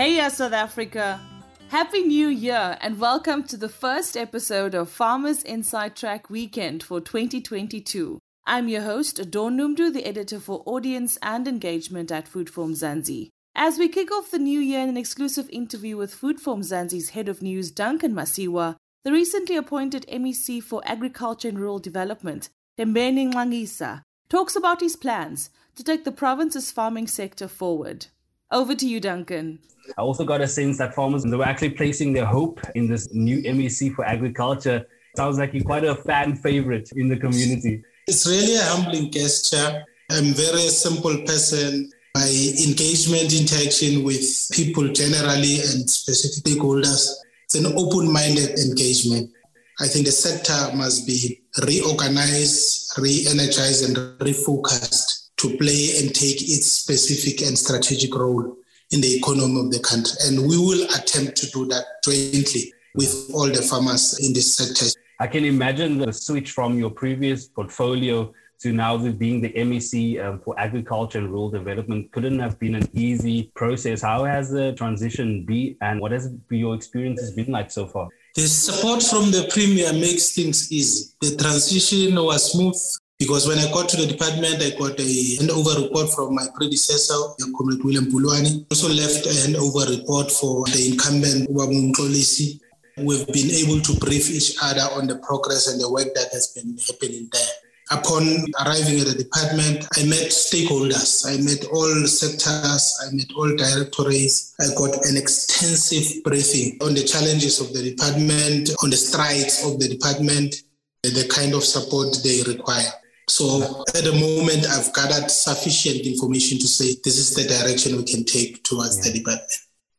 Hey, South Africa. Happy New Year and welcome to the first episode of Farmers Inside Track Weekend for 2022. I'm your host, Dawn Noemdoe, the editor for audience and engagement at Food For Mzansi. As we kick off the new year in an exclusive interview with Food For Mzansi's head of news, Duncan Masiwa, the recently appointed MEC for Agriculture and Rural Development, Thembeni Nxangisa, talks about his plans to take the province's farming sector forward. Over to you, Duncan. I also got a sense that farmers they were actually placing their hope in this new MEC for agriculture. Sounds like you're quite a fan favorite in the community. It's really a humbling gesture. I'm a very simple person. My engagement, interaction with people generally and specific stakeholders, it's an open-minded engagement. I think the sector must be reorganized, re-energized, and refocused to play and take its specific and strategic role in the economy of the country. And we will attempt to do that jointly with all the farmers in this sector. I can imagine the switch from your previous portfolio to now being the MEC um, for agriculture and rural development couldn't have been an easy process. How has the transition been and what has your experiences been like so far? The support from the Premier makes things easy. The transition was smooth. Because when I got to the department, I got a handover report from my predecessor, Comrade William Bulwane. Also left a handover report for the incumbent, Kolisi. We've been able to brief each other on the progress and the work that has been happening there. Upon arriving at the department, I met stakeholders. I met all sectors. I met all directorates. I got an extensive briefing on the challenges of the department, on the strides of the department, the kind of support they require. So at the moment, I've gathered sufficient information to say this is the direction we can take towards yeah. the department.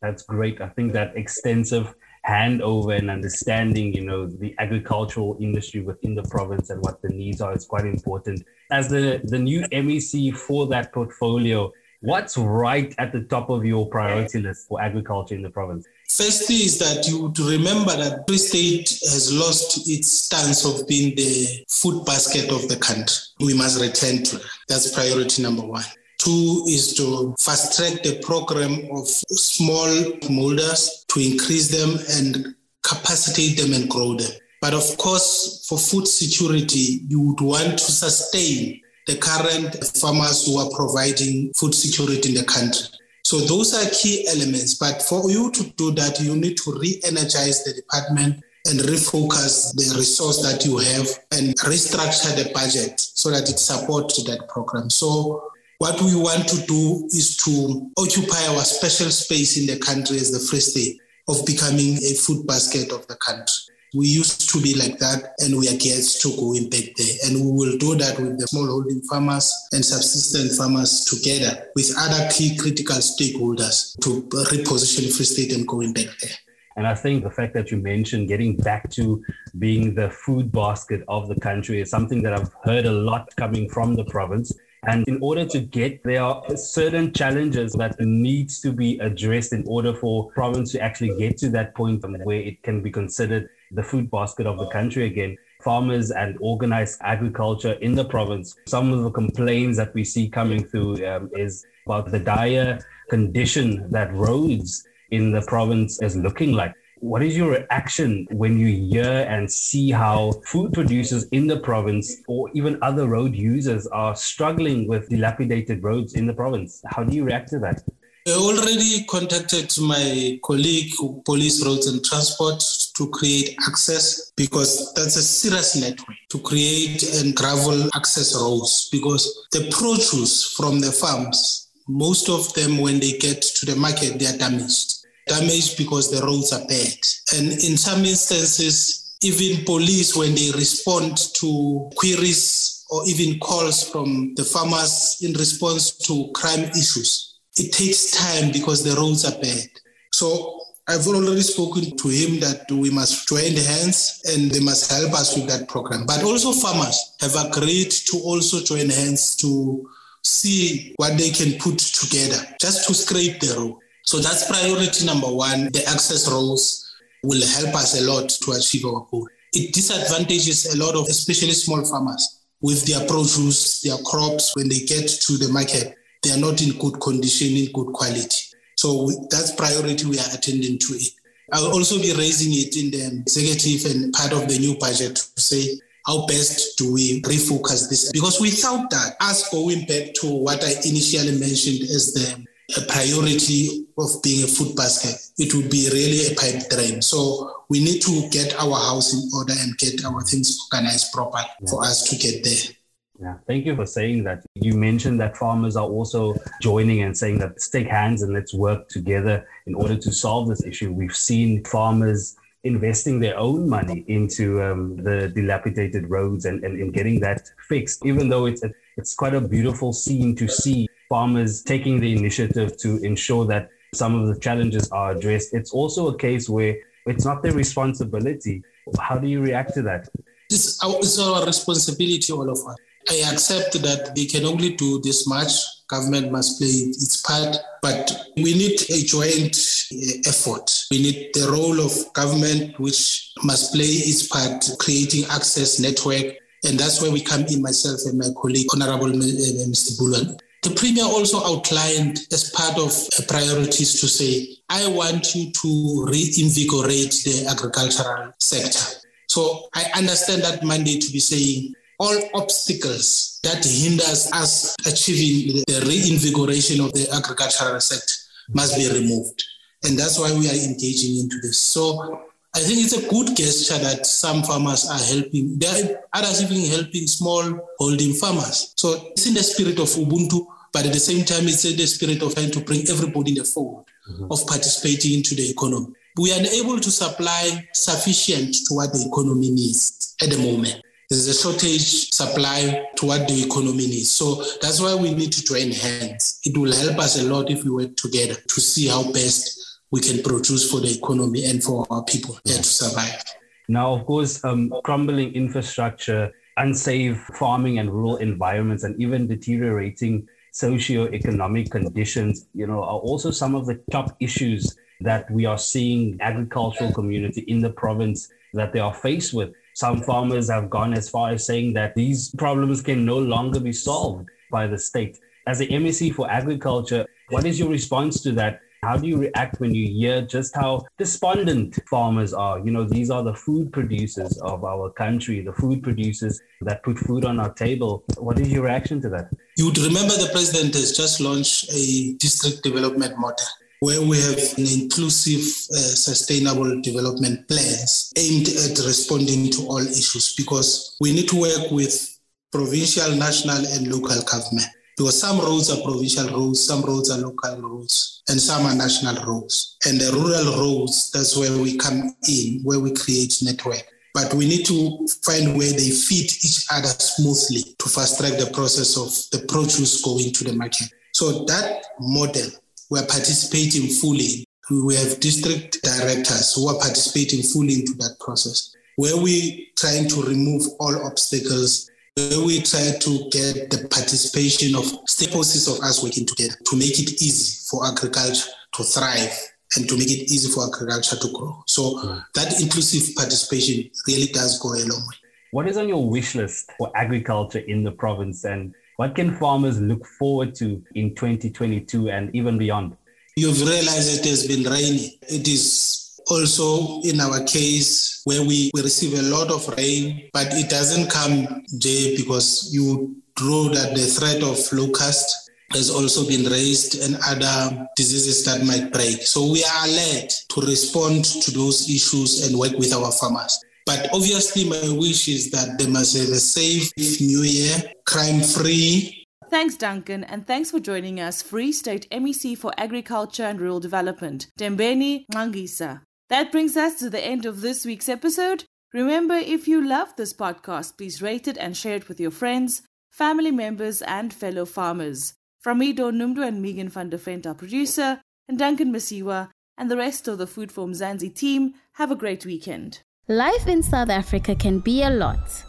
That's great. I think that extensive handover and understanding, you know, the agricultural industry within the province and what the needs are is quite important. As the, the new MEC for that portfolio, what's right at the top of your priority list for agriculture in the province? Firstly, is that you to remember that Free State has lost its stance of being the food basket of the country. We must return to that. That's priority number one. Two is to fast track the program of small molders to increase them and capacitate them and grow them. But of course, for food security, you would want to sustain the current farmers who are providing food security in the country. So those are key elements. But for you to do that, you need to re-energize the department and refocus the resource that you have and restructure the budget so that it supports that program. So what we want to do is to occupy our special space in the country as the Free State of becoming a food basket of the country. We used to be like that, and we are geared to going back there. And we will do that with the smallholding farmers and subsistence farmers together with other key critical stakeholders to reposition Free State and going back there. And I think the fact that you mentioned getting back to being the food basket of the country is something that I've heard a lot coming from the province. And in order to get, there are certain challenges that needs to be addressed in order for province to actually get to that point where it can be considered the food basket of the country again. Farmers and organized agriculture in the province. Some of the complaints that we see coming through um, is about the dire condition that roads in the province is looking like. What is your reaction when you hear and see how food producers in the province or even other road users are struggling with dilapidated roads in the province? How do you react to that? I already contacted my colleague, Police Roads and Transport, to create access because that's a serious network to create and gravel access roads because the produce from the farms, most of them, when they get to the market, they are damaged. Damaged because the roads are bad. And in some instances, even police, when they respond to queries or even calls from the farmers in response to crime issues, it takes time because the roads are bad. So I've already spoken to him that we must join hands and they must help us with that program. But also farmers have agreed to also join hands to see what they can put together just to scrape the road. So that's priority number one. The access roads will help us a lot to achieve our goal. It disadvantages a lot of, especially small farmers, with their produce, their crops, when they get to the market, they are not in good condition, in good quality. So that's priority we are attending to it. I'll also be raising it in the executive and part of the new budget to say how best do we refocus this? Because without that, us going back to what I initially mentioned as the priority of being a food basket, it would be really a pipe dream. So we need to get our house in order and get our things organized properly for us to get there. Yeah, thank you for saying that. You mentioned that farmers are also joining and saying that stake hands and let's work together in order to solve this issue. We've seen farmers investing their own money into um, the dilapidated roads and, and, and getting that fixed, even though it's, a, it's quite a beautiful scene to see farmers taking the initiative to ensure that some of the challenges are addressed. It's also a case where it's not their responsibility. How do you react to that? It's our responsibility, all of us. I accept that they can only do this much. Government must play its part, but we need a joint uh, effort. We need the role of government, which must play its part, creating access network. And that's where we come in, myself and my colleague, Honorable Mr. Uh, Bulwan. The Premier also outlined as part of priorities to say, I want you to reinvigorate the agricultural sector. So I understand that mandate to be saying all obstacles that hinders us achieving the reinvigoration of the agricultural sector must be removed. And that's why we are engaging into this. So I think it's a good gesture that some farmers are helping. There are others even helping small holding farmers. So it's in the spirit of Ubuntu, but at the same time, it's in the spirit of trying to bring everybody in the fold mm-hmm. of participating into the economy. We are able to supply sufficient to what the economy needs at the moment. There's a shortage supply to what the economy needs. So that's why we need to join hands. It will help us a lot if we work together to see how best we can produce for the economy and for our people here to survive. Now, of course, um, crumbling infrastructure, unsafe farming and rural environments, and even deteriorating socio-economic conditions, you know, are also some of the top issues that we are seeing agricultural community in the province that they are faced with. Some farmers have gone as far as saying that these problems can no longer be solved by the state. As the MEC for Agriculture, what is your response to that? How do you react when you hear just how despondent farmers are? You know, these are the food producers of our country, the food producers that put food on our table. What is your reaction to that? You would remember the president has just launched a district development model where we have an inclusive, uh, sustainable development plans aimed at responding to all issues because we need to work with provincial, national, and local government because some roads are provincial roads, some roads are local roads, and some are national roads. And the rural roads, that's where we come in, where we create network. But we need to find where they fit each other smoothly to fast track the process of the produce going to the market. So that model, we're participating fully. We have district directors who are participating fully into that process, where we trying to remove all obstacles where we try to get the participation of stakeholders of us working together to make it easy for agriculture to thrive and to make it easy for agriculture to grow. So mm. that inclusive participation really does go a long way. What is on your wish list for agriculture in the province and what can farmers look forward to in 2022 and even beyond? You've realized it has been rainy. It is also in our case where we, we receive a lot of rain, but it doesn't come, Jay, because you draw that the threat of locust has also been raised and other diseases that might break. So we are alert to respond to those issues and work with our farmers. But obviously, my wish is that they must have a safe new year, crime free. Thanks, Duncan, and thanks for joining us, Free State MEC for Agriculture and Rural Development, Thembeni Nxangisa. That brings us to the end of this week's episode. Remember, if you love this podcast, please rate it and share it with your friends, family members, and fellow farmers. From me, Don Noemdoe and Megan van der Vent, our producer, and Duncan Masiwa, and the rest of the Food for Mzansi team, have a great weekend. Life in South Africa can be a lot.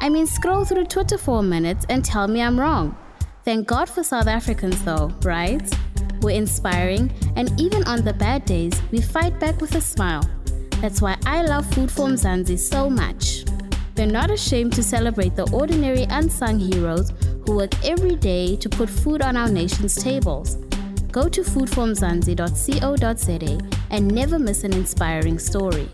I mean, scroll through Twitter for a minute and tell me I'm wrong. Thank God for South Africans, though, right? We're inspiring, and even on the bad days, we fight back with a smile. That's why I love Food for Mzansi so much. They're not ashamed to celebrate the ordinary unsung heroes who work every day to put food on our nation's tables. Go to foodformzansi.co.za and never miss an inspiring story.